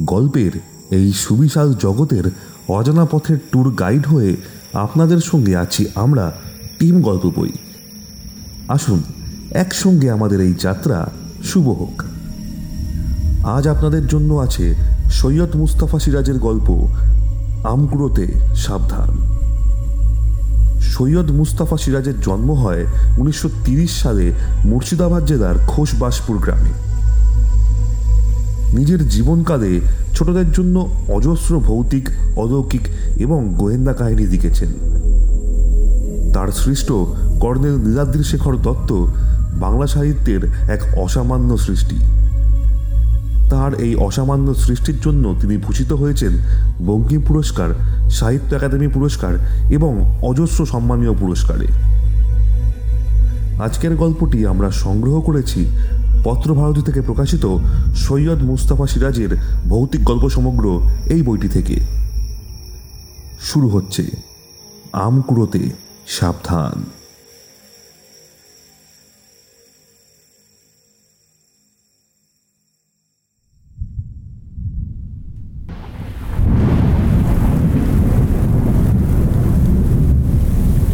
গল্পের এই সুবিশাল জগতের অজানা পথের ট্যুর গাইড হয়ে আপনাদের সঙ্গে আছি আমরা, টিম গল্প বই। আসুন, একসঙ্গে আমাদের এই যাত্রা শুভ হোক। আজ আপনাদের জন্য আছে সৈয়দ মুস্তাফা সিরাজের গল্প আমগুড়োতে সাবধান। সৈয়দ মুস্তাফা সিরাজের জন্ম হয় উনিশশো সালে মুর্শিদাবাদ জেলার খোশবাসপুর গ্রামে। নিজের জীবনকালে ছোটদের জন্য অজস্র ভৌতিক, অলৌকিক এবং গোয়েন্দা কাহিনী লিখেছেন। তার সৃষ্ট কর্নেল নীলাদ্রি শেখর দত্ত বাংলা সাহিত্যের এক অসামান্য সৃষ্টি। তার এই অসামান্য সৃষ্টির জন্য তিনি ভূষিত হয়েছেন বঙ্কিম পুরস্কার, সাহিত্য একাডেমি পুরস্কার এবং অজস্র সম্মানীয় পুরস্কারে। আজকের গল্পটি আমরা সংগ্রহ করেছি পত্রভারতী থেকে প্রকাশিত সৈয়দ মুস্তাফা সিরাজের ভৌতিক গল্প সমগ্র এই বইটি থেকে। শুরু হচ্ছে আমকুড়োতে সাবধান।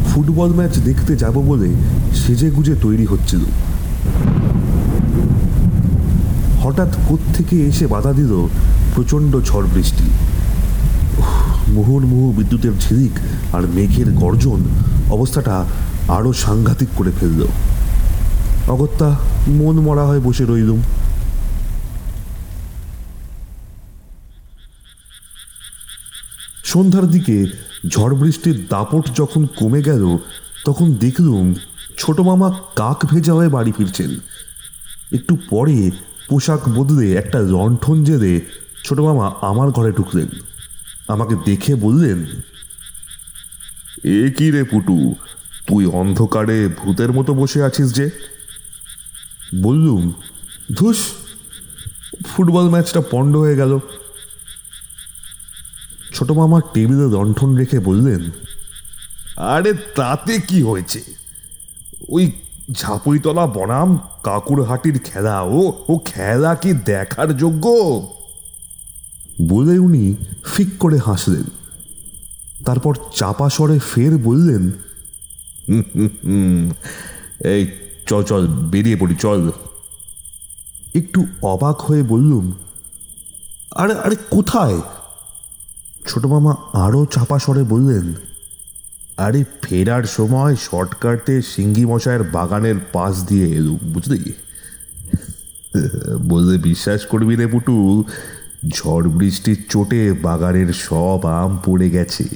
ফুটবল ম্যাচ দেখতে যাব বলে সেজে গুজে তৈরি হচ্ছিল। হঠাৎ থেকে এসে বাধা দিল প্রচণ্ড ঝড় বৃষ্টি। মুহুর্মুহু বিদ্যুতের ঝিরিক আর মেঘের গর্জন অবস্থাটা আরও সাংঘাতিক করে ফেলল। অগত্যা মন মরা হয়ে বসে রইলুম। সন্ধ্যার দিকে ঝড় বৃষ্টির দাপট যখন কমে গেল, তখন দেখলুম ছোট মামা কাক ভেজা হয়ে বাড়ি ফিরছেন। একটু পরে পোশাক বদলে একটা লণ্ঠন জেলে ছোট মামা আমার ঘরে ঢুকলেন। আমাকে দেখে বললেন, এ কি রে পুটু, তুই অন্ধকারে ভূতের মতো বসে আছিস যে? বললুম, ধুস, ফুটবল ম্যাচটা পণ্ড হয়ে গেল। ছোট মামা টেবিলে লণ্ঠন রেখে বললেন, আরে তাতে কি হয়েছে? ওই ঝাঁপুইতলা বনাম কাকুরহাটির খেলা। ও ও খেলা কি দেখার যোগ্য? বলে উনি ফিক করে হাসলেন। তারপর চাপা স্বরে ফের বললেন এই চল চল, বেরিয়ে পড়ি, চল। একটু অবাক হয়ে বললুম, আরে আরে কোথায়? ছোট মামা আরও চাপা স্বরে বললেন আরে ফেরার সময় শর্টকাটে সিঙ্গি মশায়ের বাগানের পাশ দিয়ে এলুম, বুঝলি? বললে বিশ্বাস করবি রে পুটু, ঝড় বৃষ্টির চোটে বাগানের সব আম পড়ে গেছে।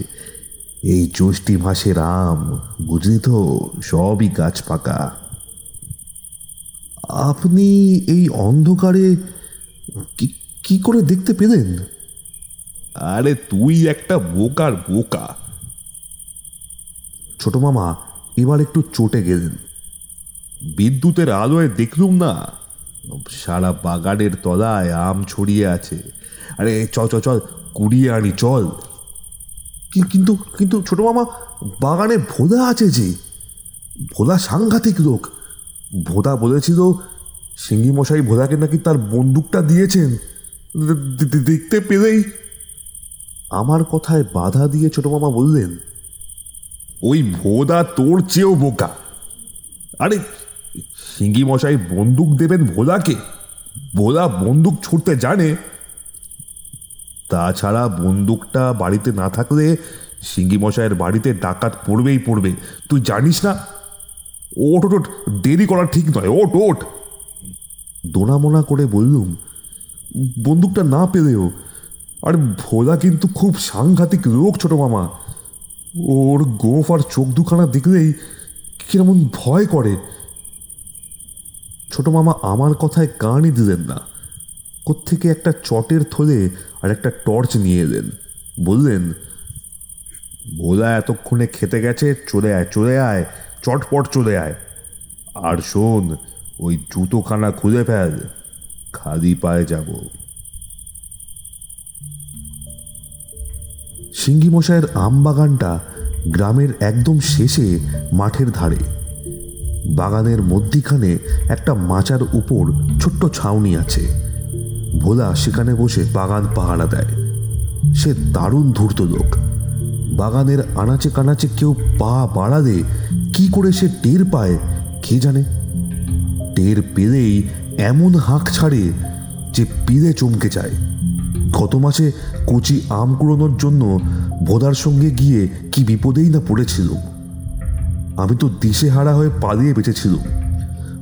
এই জ্যৈষ্ঠী মাসের আম, বুঝলি তো, সবই গাছ পাকা। আপনি এই অন্ধকারে কি করে দেখতে পেলেন? আরে তুই একটা বোকার বোকা। ছোট মামা, এবার একটু চটে গেলেন। বিদ্যুতের আলোয় দেখলুম না, সারা বাগানের তলায় আম ছড়িয়ে আছে। আরে, চল চল চল, কুড়িয়ে আনি, চল। কিন্তু কিন্তু ছোট মামা, বাগানে ভোদা আছে যে, ভোলা সাংঘাতিক লোক। ভোদা বলেছিল সিঙ্গি মশাই ভোদাকে নাকি তার বন্দুকটা দিয়েছেন। দেখতে পেলেই। আমার কথায় বাধা দিয়ে ছোট মামা বললেন ওই ভোদা তোর চেয়েও বোকা। আরে সিঙ্গি মশাই বন্দুক দেবেন ভোলাকে ভোলা বন্দুক ছুটতে জানে। তাছাড়া বন্দুকটা বাড়িতে না থাকলে সিঙ্গি মশাইয়ের বাড়িতে ডাকাত পড়বেই পড়বে। তুই জানিস না? ওট ওট দেরি করা ঠিক নয় ওট ওট দোনামোনা করে বললুম, বন্দুকটা না পেলেও, আর ভোলা কিন্তু খুব সাংঘাতিক লোক ছোট মামা। ওর গোফ আর চোখ দুখানা দেখলেই কিরমন ভয় করে। ছোট মামা আমার কথায় কানই দিলেন না। কোত্থেকে একটা চটের থলে আর একটা টর্চ নিয়ে এলেন। বললেন, ভোলা এতক্ষণে খেতে গেছে, চলে আয় চলে আয়, চটপট চলে আয়। আর শোন, ওই জুতোখানা খুলে ফেল, খালি পায়ে যাব। সিঙ্গি মশাইয়ের আম বাগানটা গ্রামের একদম শেষে মাঠের ধারে। বাগানের মধ্যিখানে একটা মাচার উপর ছোট্ট ছাউনি আছে। ভোলা সেখানে বসে বাগান পাহারা দেয়। সে দারুণ ধূর্ত লোক। বাগানের আনাচে কানাচে কেউ পা বাড়ালে কি করে সে টের পায়, কে জানে? টের পেলেই এমন হাঁক ছাড়ে যে পিলে চমকে যায়। গত মাসে কচি আম কুড়োনোর জন্য ভোদার সঙ্গে গিয়ে কি বিপদেই না পড়েছিল। আমি তো দিশে হারা হয়ে পালিয়ে বেঁচেছিল।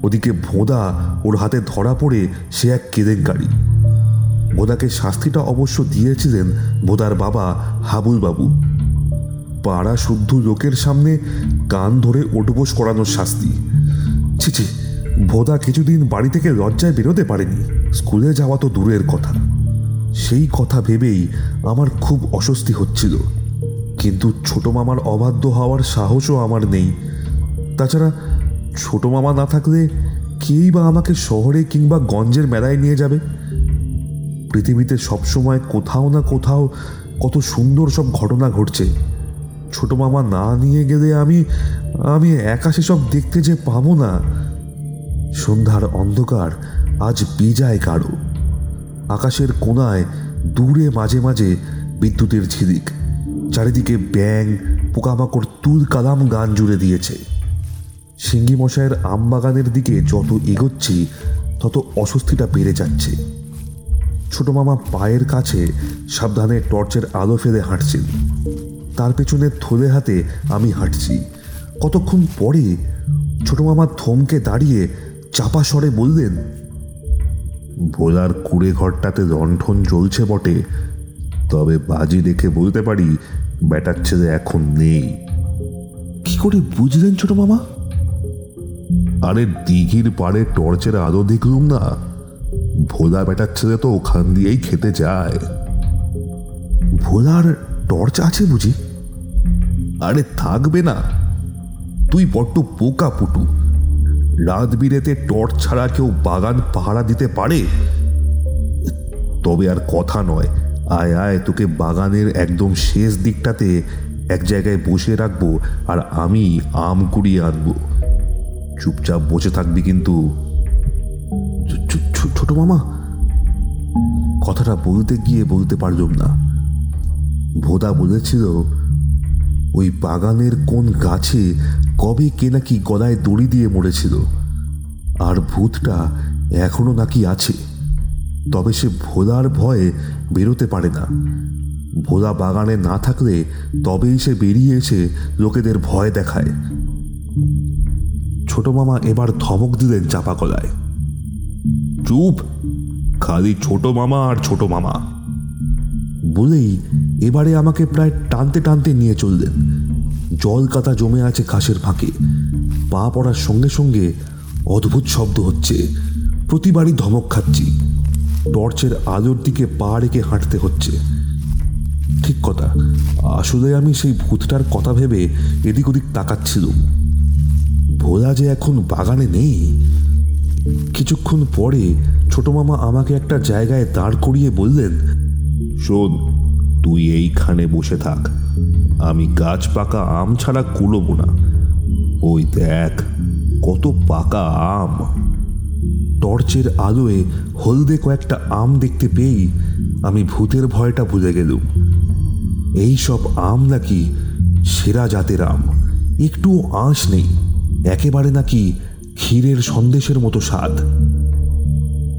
ওদিকে ভোঁদা ওর হাতে ধরা পড়ে সে এক কেলেঙ্কারি ভোদাকে শাস্তিটা অবশ্য দিয়েছিলেন ভোদার বাবা হাবুল বাবু পাড়া শুদ্ধ লোকের সামনে কান ধরে ওটবোস করানোর শাস্তি। ছিছি ভোদা কিছুদিন বাড়ি থেকে লজ্জায় বেরোতে পারেনি। স্কুলে যাওয়া তো দূরের কথা। সেই কথা ভেবেই আমার খুব অস্বস্তি হচ্ছিল। কিন্তু ছোট মামার অবাধ্য হওয়ার সাহসও আমার নেই। তাছাড়া ছোট মামা না থাকলে কেই বা আমাকে শহরে কিংবা গঞ্জের মেলায় নিয়ে যাবে? পৃথিবীতে সবসময় কোথাও না কোথাও কত সুন্দর সব ঘটনা ঘটছে। ছোট মামা না নিয়ে গেলে আমি আমি একা সব দেখতে যে পাবো না। সন্ধ্যার অন্ধকার আজ বিজায় গাঢ় আকাশের কোনায় দূরে মাঝে মাঝে বিদ্যুতের ঝিলিক। চারিদিকে ব্যাং পোকামাকড় তুল কালাম গান জুড়ে দিয়েছে। সিঙ্গি মশাইয়ের আমবাগানের দিকে যত এগোচ্ছি, তত অস্বস্তিটা বেড়ে যাচ্ছে। ছোট মামা পায়ের কাছে সাবধানে টর্চের আলো ফেলে হাঁটছেন। তার পেছনে থলে হাতে আমি হাঁটছি। কতক্ষণ পরে ছোট মামা থমকে দাঁড়িয়ে চাপা স্বরে বললেন ভোলার কুড়ে ঘরটাতে লণ্ঠন জ্বলছে বটে। তবে বাজি দেখে বলতে পারি, ব্যাটার ছেলে এখন নেই। কি করে বুঝলেন ছোট মামা? আরে দিঘির পাড়ে টর্চের আলো দেখলুম না। ভোলা বেটার ছেলে তো ওখান দিয়েই খেতে যায়। ভোলার টর্চ আছে বুঝি? আরে থাকবে না। তুই বড্ড পোকা পুটু। রাত বিরেতে টর্চ ছাড়া কেউ বাগান পাহারা দিতে পারে? তবে আর কথা নয়। আয় আয়, তোকে বাগানের একদম শেষ দিকটাতে এক জায়গায় বসে রাখব আর আমি আম কুড়িয়ে আনব। চুপচাপ বসে থাকবি কিন্তু। ছোট মামা। কথাটা বলতে গিয়ে বলতে পারলাম না। ভোদা বলেছিল, ওই বাগানের কোন গাছে কবে কে নাকি গলায় দড়ি দিয়ে মরেছিল? আর ভূতটা এখনও নাকি আছে। তবে সে ভোলার ভয়ে বেরোতে পারে না। ভোলা বাগানে না থাকলে তবেই সে বেরিয়ে এসে লোকেদের ভয় দেখায়। ছোট মামা এবার ধমক দিলেন চাপা গলায়। চুপ! খালি ছোট মামা আর ছোট মামা। বলেই এবারে আমাকে প্রায় টানতে টানতে নিয়ে চললেন। জল কাতা জমে আছে ঘাসের ফাঁকে। পা পড়ার সঙ্গে সঙ্গে অদ্ভুত শব্দ হচ্ছে। প্রতিবারই ধমক খাচ্ছি। টর্চের আলোর দিকে পা রেখে হাঁটতে হচ্ছে। ঠিক কথা, আসলে আমি সেই ভূতটার কথা ভেবে এদিক ওদিক তাকাচ্ছিলাম। ভোলা যে এখন বাগানে নেই। কিছুক্ষণ পরে ছোট মামা আমাকে একটা জায়গায় দাঁড় করিয়ে বললেন, শোন, তুই এইখানে বসে থাক। আমি গাছ পাকা আম ছাড়া কুলোবো না। ওই দেখ, কত পাকা আম। টর্চের আলোয় হলদে কয়েকটা আম দেখতে পেয়েই আমি ভূতের ভয়টা ভুলে গেলুম। এই সব আম নাকি সেরা জাতের আম। একটুও আঁশ নেই, একেবারে নাকি ক্ষীরের সন্দেশের মতো স্বাদ।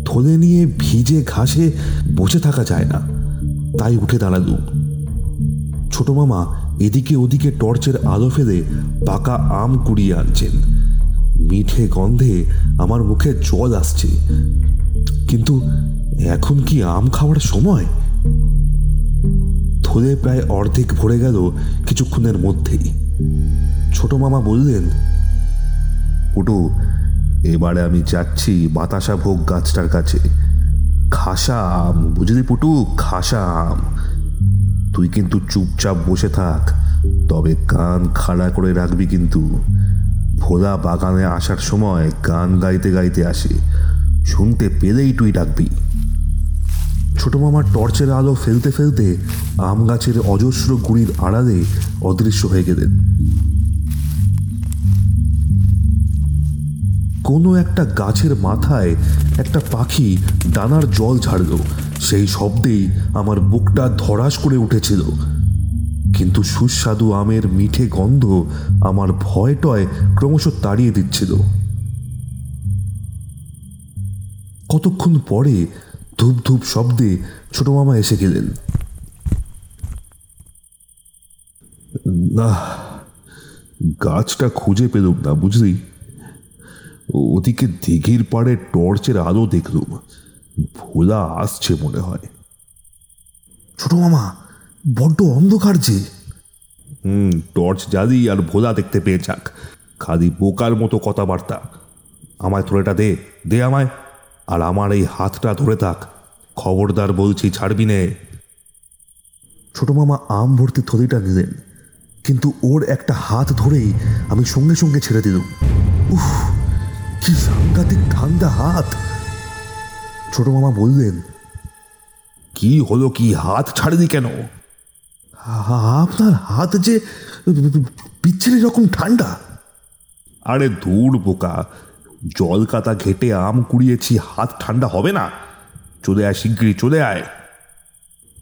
থলে নিয়ে ভিজে ঘাসে বসে থাকা যায় না, তাই উঠে দাঁড়ালুম। ছোট মামা এদিকে ওদিকে টর্চের আলো ফেলে পাকা আম কুড়িয়ে আনছেন। মিঠে গন্ধে আমার মুখে জল আসছে। কিন্তু এখন কি আম খাওয়ার সময়? থলে প্রায় অর্ধেক ভরে গেল কিছুক্ষণের মধ্যেই। ছোট মামা বললেন, পুটু, এবারে আমি যাচ্ছি বাতাসা ভোগ গাছটার কাছে। খাসা আম, বুঝলি পুটু? খাসা আম। তুই কিন্তু চুপচাপ বসে থাক। তবে কান খাড়া করে রাখবি কিন্তু। ভোলা বাগানে আসার সময় গান গাইতে গাইতে আসে। শুনতে পেলেই তুই ডাকবি। ছোট মামার টর্চের আলো ফেলতে ফেলতে আম গাছের অজস্র গুড়ির আড়ালে অদৃশ্য হয়ে গেলেন। কোনো একটা গাছের মাথায় একটা পাখি ডানার জল ছাড়ল সেই শব্দেই আমার বুকটা ধরাস করে উঠেছিল। কিন্তু সুস্বাদু আমের মিঠে গন্ধ আমার ভয়টয় ক্রমশ তাড়িয়ে দিচ্ছিল। কতক্ষণ পরে ধূপ ধূপ শব্দে ছোট মামা এসে গেলেন। না গাছটা খুঁজে পেলুম না, বুঝলি? ওদিকে দিঘির পাড়ে টর্চের আলো দেখলুম। ভোলা আসছে মনে হয়। ছোট মামা বড্ড অন্ধকার যে। হুম টর্চ জ্বালি আর ভোলা দেখতে পেয়ে যাক। খালি বোকার মতো কথাবার্তা। আমায় থ্রোটা দে দে আমায়। আর আমার এই হাতটা ধরে থাক। খবরদার বলছি ছাড়বি নে। ছোট মামা আম ভর্তি থলিটা নিলেন। কিন্তু ওর একটা হাত ধরেই আমি সঙ্গে সঙ্গে ছেড়ে দিলাম। উফ কি সাংঘাতিক ঠান্ডা হাত। ছোট মামা বললেন কি হলো কি হাত ছাড়েনি কেন? আপনার হাত যে বিচ্ছিরি রকম ঠান্ডা। আরে দূর বোকা জল কাতা ঘেটে আম কুড়িয়েছি হাত ঠান্ডা হবে না। চলে আয় শিগগিরই চলে আয়।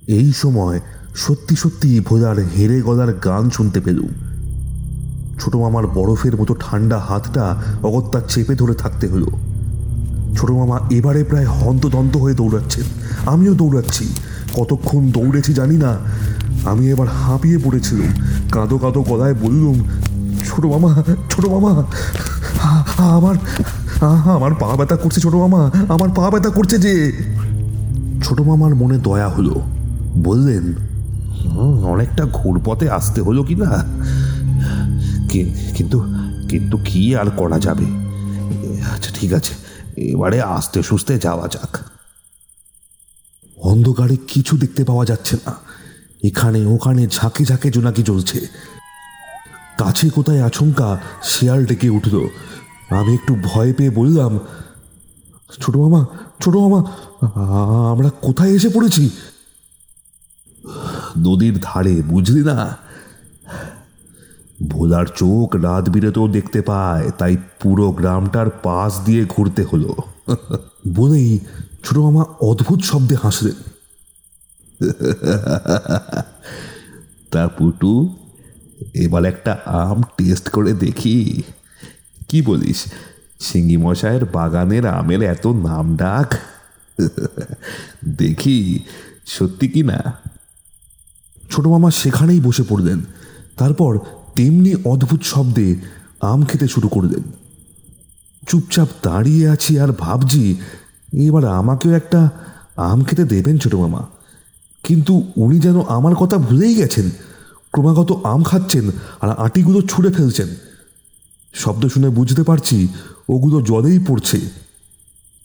এই সময় সত্যি সত্যি ভোলার হেরে গলার গান শুনতে পেলুম। ছোট মামার বরফের মতো ঠান্ডা হাতটা অগত্যা চেপে ধরে থাকতে হলো। ছোট মামা এবারে প্রায় হন্তদন্ত হয়ে দৌড়াচ্ছেন। আমিও দৌড়াচ্ছি। কতক্ষণ দৌড়েছি জানি না। আমি এবার হাঁপিয়ে পড়েছিলাম। কাঁদো কাঁদো গলায় বললুম ছোট মামা ছোট মামা আমার আমার পা ব্যথা করছে ছোট মামা আমার পা ব্যথা করছে যে। ছোট মামার মনে দয়া হলো। বললেন "হুম, অনেকটা ঘুরপথে আসতে হলো কি না? কিন্তু কিন্তু কি আর করা যাবে? আচ্ছা ঠিক আছে। এবারে আস্তে সুস্তে যাওয়া যাক। অন্ধকারে কিছু দেখতে পাওয়া যাচ্ছে না। এখানে ওখানে ঝাঁকে ঝাঁকে জোনাকি জ্বলছে। কাছে কোথায় আচমকা শেয়াল ডেকে উঠল। আমি একটু ভয় পেয়ে বললাম ছোট মামা ছোট মামা আমরা কোথায় এসে পড়েছি? নদীর ধারে বুঝলি না? ভোলার চোখ রাত বিরেতেও দেখতে পায়, তাই পুরো গ্রামটার পাশ দিয়ে ঘুরতে হলো। বলেই ছোট মামা অদ্ভুত শব্দে হাসলেন। তা পুটু, এবার একটা আম টেস্ট করে দেখি। কি বলিস সিঙ্গি মশাইয়ের বাগানের আমের এত নাম ডাক? দেখি, সত্যি কি না? ছোট মামা সেখানেই বসে পড়লেন। তারপর তেমনি অদ্ভুত শব্দে আম খেতে শুরু করলেন। চুপচাপ দাঁড়িয়ে আছি আর ভাবছি, এবার আমাকেও একটা আম খেতে দেবেন ছোট মামা। কিন্তু উনি যেন আমার কথা ভুলেই গেছেন, ক্রমাগত আম খাচ্ছেন আর আটিগুলো ছুঁড়ে ফেলছেন। শব্দ শুনে বুঝতে পারছি ওগুলো জলেই পড়ছে।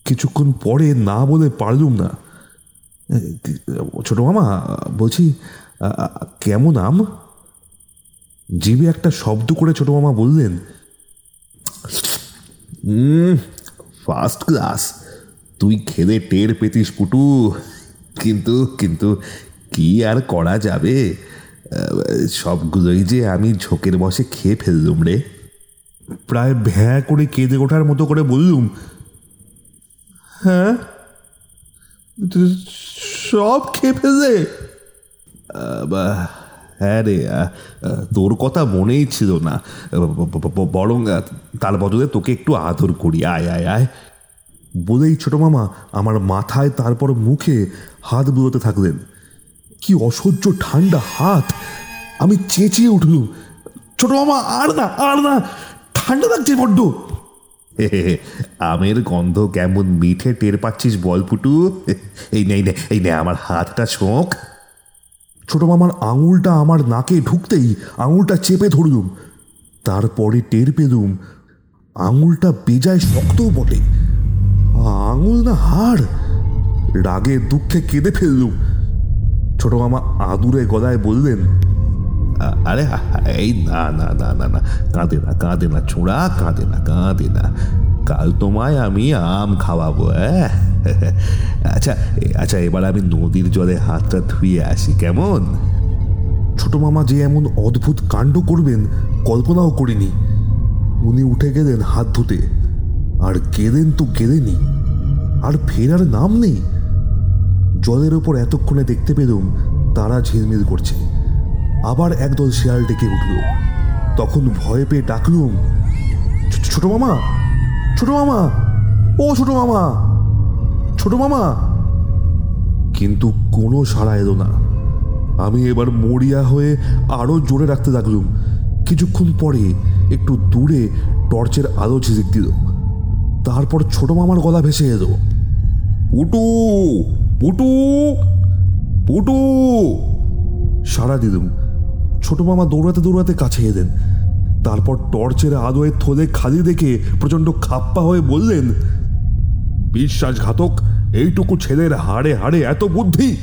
কিছুক্ষণ পরে না বলে পারলুম না। ছোট মামা, বলছি কেমন আম? জিভে একটা শব্দ করে ছোট মামা বললেন ফার্স্ট ক্লাস তুই খেলে টের পেতিস পুটু, কিন্তু কিন্তু কি আর করা যাবে? সবগুলোই যে আমি ঝোঁকের বসে খেয়ে ফেললুম রে। প্রায় ভ্যাঁ করে কেঁদে ওঠার মতো করে বললুম হ্যাঁ? সব খেয়ে বা- হ্যাঁ রে তোর কথা মনেই ছিল না। বরং তার বদলে তোকে একটু আদর করি। আয় আয় আয়। বলেই ছোট মামা আমার মাথায় তারপর মুখে হাত বুলোতে থাকলেন। কি অসহ্য ঠান্ডা হাত। আমি চেঁচিয়ে উঠলুম, ছোট মামা, আর না আর না, ঠান্ডা লাগছে বড্ড। আমের গন্ধ কেমন মিঠে টের পাচ্ছিস বল পুটু এই নেই নে, এই নে, আমার হাতটা শোঁক। ছোট মামার আঙুলটা আমার নাকে ঢুকতেই আঙুলটা চেপে ধরলুম। তারপরে টের পেলুম, আঙুলটা বেজায় শক্তও বটে। আঙুল না হাড়, রাগে দুঃখে কেঁদে ফেললুম। ছোট মামা আদুরে গলায় বললেন আরে এই না না না না না, কাঁদে না কাঁদে না, ছোঁড়া, কাঁদে না কাঁদে না। কাল তোমায় আমি আম খাওয়াবো হ্যাঁ আচ্ছা আচ্ছা এবার আমি নদীর জলে হাতটা ধুয়ে আসি, কেমন? ছোট মামা যে এমন অদ্ভুত কাণ্ড করবেন, কল্পনাও করিনি। উনি উঠে গেলেন হাত ধুতে। আর গেলেন তো গেলেনই আর ফেরার নাম নেই। জলের ওপর এতক্ষণে দেখতে পেলুম, তারা ঝিলমিল করছে। আবার একদল শেয়াল ডেকে উঠল। তখন ভয় পেয়ে ডাকলুম "ছো- ছোট মামা ছোট মামা, ও ছোট মামা। ছোট মামা। কিন্তু কোনো সাড়া এলো না। আমি এবার মরিয়া হয়ে আরও জোরে রাখতে লাগলুম। কিছুক্ষণ পরে একটু দূরে টর্চের আলো ঝিঝিক দিল। তারপর ছোট মামার গলা ভেসে এলো। পুটু পুটু পুটু! সারা দিলুম। ছোট মামা দৌড়াতে দৌড়াতে কাছে এলেন। তারপর টর্চের আলোয় থলে খালি দেখে প্রচণ্ড খাপ্পা হয়ে বললেন, বিশ্বাসঘাতক এইটুকু ছেলের হাড়ে হাড়ে এত বুদ্ধি।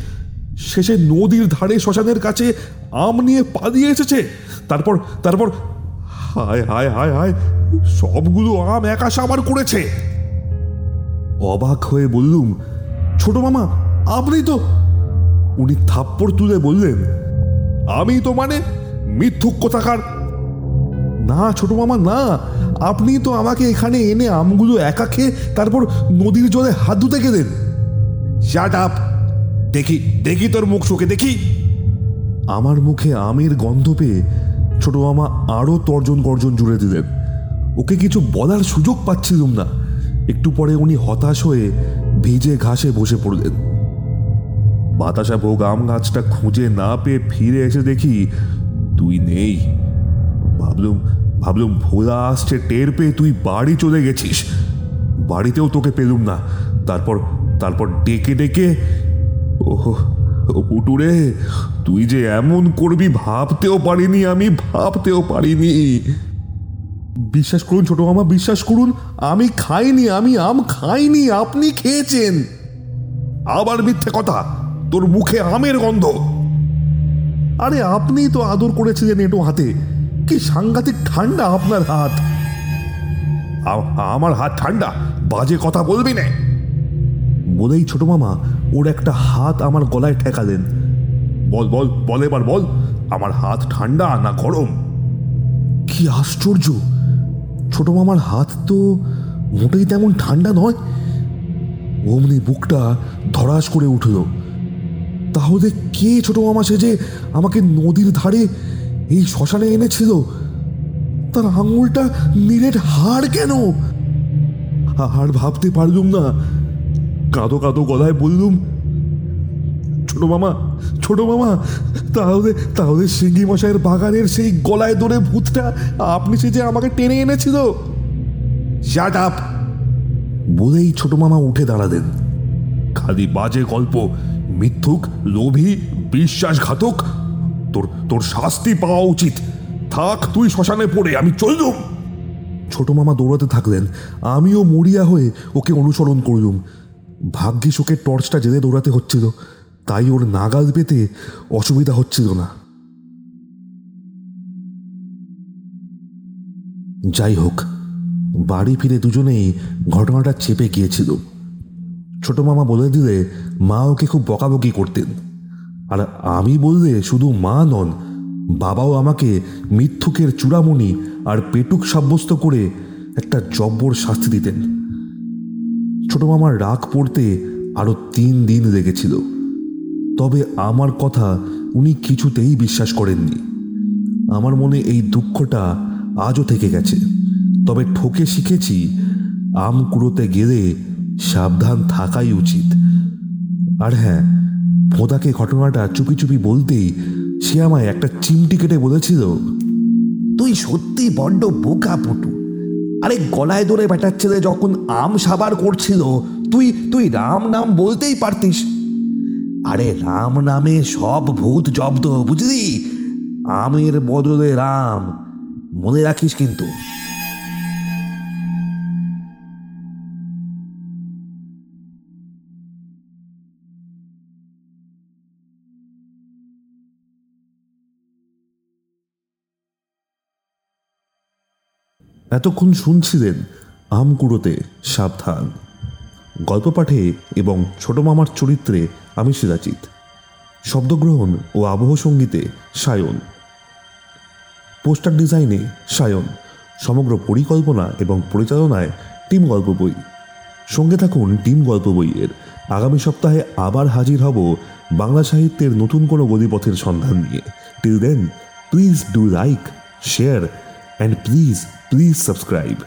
শেষে নদীর ধারে শ্মশানের কাছে আম নিয়ে পালিয়ে এসেছে। তারপর তারপর, হায় হায় হায় হায়, সবগুলো আম একা সাবার করেছে। অবাক হয়ে বললুম, ছোট মামা, আপনি তো উনি থাপ্পড় তুলে বললেন, আমি তো মানে মিথ্যুক কোথাকার না, ছোট মামা, না। আপনি তো আমাকে এখানে এনে আমগুলো একা খেয়ে তারপর নদীর জলে হাত ধুতে গেলেন। শাট আপ দেখি দেখি তোর মুখ শুকে, দেখি। আমার মুখে আমের গন্ধ পেয়ে ছোট মামা আরও তর্জন গর্জন জুড়ে দিলেন। ওকে কিছু বলার সুযোগ পাচ্ছিলুম না। একটু পরে উনি হতাশ হয়ে ভিজে ঘাসে বসে পড়লেন। বাতাসা ভোগ আম গাছটা খুঁজে না পেয়ে ফিরে এসে দেখি তুই নেই। ভাবলুম ভাবলুম ভোলা আসছে, টের পেয়ে তুই বাড়ি চলে গেছিস। বাড়িতেও তোকে পেলুম না। তারপর তারপর ডেকে ডেকে ও পুটুরে, তুই যে এমন করবি ভাবতেও পারিনি, আমি ভাবতেও পারিনি। বিশ্বাস করুন ছোট মামা, বিশ্বাস করুন, আমি খাইনি, আমি আম খাইনি, আপনি খেয়েছেন। আবার মিথ্যে কথা, তোর মুখে আমের গন্ধ। আরে আপনি তো আদর করেছিলেন এটো হাতে, কি সাংঘাতিক ঠান্ডা আপনার হাত। আমার হাত ঠান্ডা, বাজে কথা বলবি না। বলেই ছোট মামা ওর একটা হাত আমার গলায় ঠেকালেন। বল বল বল এবার, বল। আমার হাত ঠান্ডা না গরম? কি আশ্চর্য! ছোট মামার হাত তো মোটেই তেমন ঠান্ডা নয়। অমনি বুকটা ধরাস করে উঠল। তাহলে কে ছোট মামা সে যে আমাকে নদীর ধারে এই শ্মশানে এনেছিল? তার আঙুলটা নীলের হাড় কেন? আর ভাবতে পারলুম না। কাঁদো কাঁদো গলায় বললুম, ছোট মামা ছোট মামা, তাহলে তাহলে সিঙ্গি মশাইয়ের বাগানের সেই গলায় ধরে ভূতটা আপনি সে যে আমাকে টেনে এনেছিল? শাট আপ বলেই ছোট মামা উঠে দাঁড়ালেন। খালি বাজে গল্প, মিথ্যুক, লোভী, বিশ্বাসঘাতক, তোর তোর শাস্তি পাওয়া উচিত। থাক, তুই শ্মশানে পড়ে, আমি চললুম। ছোট মামা দৌড়াতে থাকলেন। আমিও মরিয়া হয়ে ওকে অনুসরণ করলুম। ভাগ্যিস ওকে টর্চটা জেলে দৌড়াতে হচ্ছিল, তাই ওর নাগাল পেতে অসুবিধা হচ্ছিল না। যাই হোক, বাড়ি ফিরে দুজনেই ঘটনাটা চেপে গিয়েছিল। ছোট মামা বলে দিলে মা ওকে খুব বকাবকি করতেন, আর আমি বললে শুধু মা নন, বাবাও আমাকে মিথ্যুকের চূড়ামণি আর পেটুক সাব্যস্ত করে একটা জব্বর শাস্তি দিতেন। ছোট মামার রাগ পড়তে আরও তিন দিন লেগেছিল। তবে আমার কথা উনি কিছুতেই বিশ্বাস করেননি। আমার মনে এই দুঃখটা আজও থেকে গেছে। তবে ঠকে শিখেছি, আম কুড়োতে গেলে সাবধান থাকাই উচিত। আর হ্যাঁ ভোদাকে ঘটনাটা চুপি চুপি বলতেই সে আমায় একটা চিমটি কেটে বলেছিল, তুই সত্যি বড্ড বোকা পটু। আরে গলায় ধরে বেটার ছেলে যখন আম সাবার করছিল, তুই তুই রাম নাম বলতেই পারতিস। আরে রাম নামে সব ভূত জব্দ, বুঝলি? আমের বদলে রাম, মনে রাখিস কিন্তু। এতক্ষণ শুনছিলেন আম কুড়োতে সাবধান। গল্প পাঠে এবং ছোট মামার চরিত্রে আমি সিরাজিৎ শব্দগ্রহণ ও আবহ সঙ্গীতে সায়ন। পোস্টার ডিজাইনে সায়ন। সমগ্র পরিকল্পনা এবং পরিচালনায় টিম গল্প বই। সঙ্গে থাকুন টিম গল্প বইয়ের। আগামী সপ্তাহে আবার হাজির হব বাংলা সাহিত্যের নতুন কোনো গদিপথের সন্ধান নিয়ে। Till then please do like share and please please subscribe